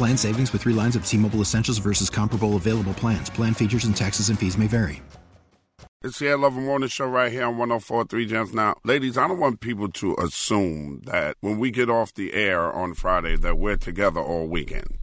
Plan savings with three lines of T Mobile Essentials versus comparable available plans. Plan features and taxes and fees may vary. It's the I Love Morning Show right here on 104.3 Jams. Now, ladies, I don't want people to assume that when we get off the air on Friday that we're together all weekend.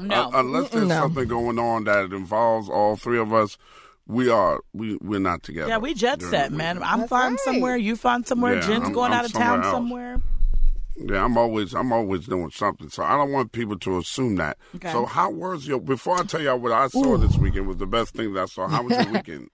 No. Uh, unless there's No. something going on that involves all three of us, we are we we're not together. Yeah, we jet set, man. I'm flying somewhere. You find somewhere. Yeah, Jen's I'm- going I'm out of town else. somewhere. Yeah, I'm always I'm always doing something. So I don't want people to assume that. Okay. So how was your before I tell y'all what I saw this weekend was the best thing that I saw. How was your weekend?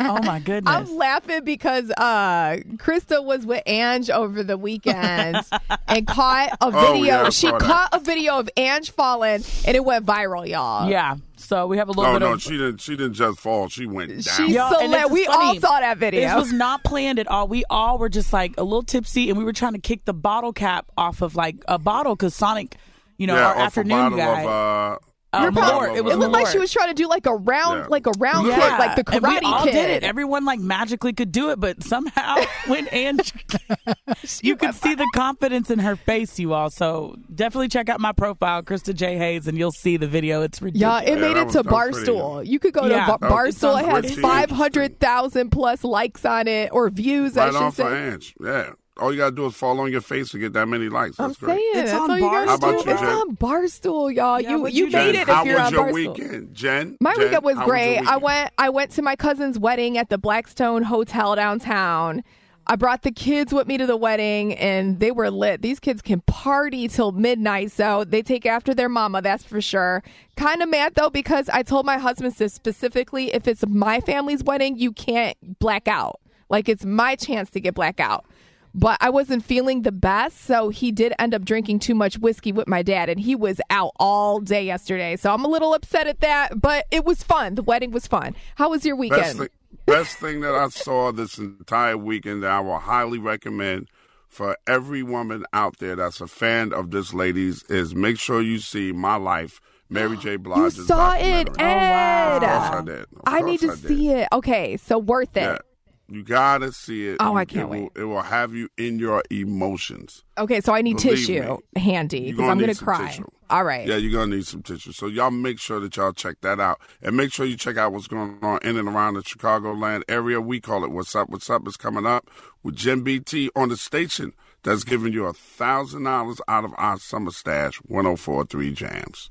Oh my goodness. I'm laughing because uh Krista was with Ange over the weekend and caught a Oh, video. yeah, she saw that. caught a video of Ange falling and it went viral, y'all. yeah. So we have a little Oh bit no, of. she didn't. She didn't just fall. She went down. She Yo, and select- this is we all saw that video. This was not planned at all. We all were just like a little tipsy, and we were trying to kick the bottle cap off of like a bottle because Sonic, you know, yeah, our off afternoon a bottle guy. Of, uh, Uh, a Malort. bottle It was it looked like she was trying to do like a round, Yeah. like a round yeah, kick, like the and we Karate all Kid. did it. Everyone like magically could do it, but somehow when Ange, you could see the confidence in her face, you all. So definitely check out my profile, Krista J Hayes, and you'll see the video. It's ridiculous. Yeah, it made that it to that was pretty Barstool. You could go Yeah. to Bar- Barstool. It has five hundred thousand plus likes on it or views. I should off say. her Ange. Yeah. All you gotta do is fall on your face to get that many likes. I'm That's great. saying It's that's on all you How about do. you, It's on Barstool, y'all. Yeah, you you you- made it how if you're was on your Barstool. weekend, Jen? My Jen, weekend was how your great. I went I went to my cousin's wedding at the Blackstone Hotel downtown. I brought the kids with me to the wedding and they were lit. These kids can party till midnight, so they take after their mama, that's for sure. Kind of mad though because I told my husband to specifically if it's my family's wedding, you can't black out. Like it's my chance to get blackout. But I wasn't feeling the best, so he did end up drinking too much whiskey with my dad, and he was out all day yesterday. So I'm a little upset at that, but it was fun. The wedding was fun. How was your Best weekend? thing, best thing that I saw this entire weekend that I will highly recommend for every woman out there that's a fan of this ladies is make sure you see my life, Mary J. You saw it. Ed. Of course I I need to I see it. Okay, so worth it. Yeah. You gotta see it. Oh, I can't it will, wait. It will have you in your emotions. Okay, so I need Believe tissue me. handy because I'm gonna cry. tissue. All right. Yeah, you're gonna need some tissue. So y'all make sure that y'all check that out, and make sure you check out what's going on in and around the Chicagoland area. We call it "What's Up." What's Up is coming up with Jim BT on the station. That's giving you a thousand dollars out of our summer stash. 104.3 Jams.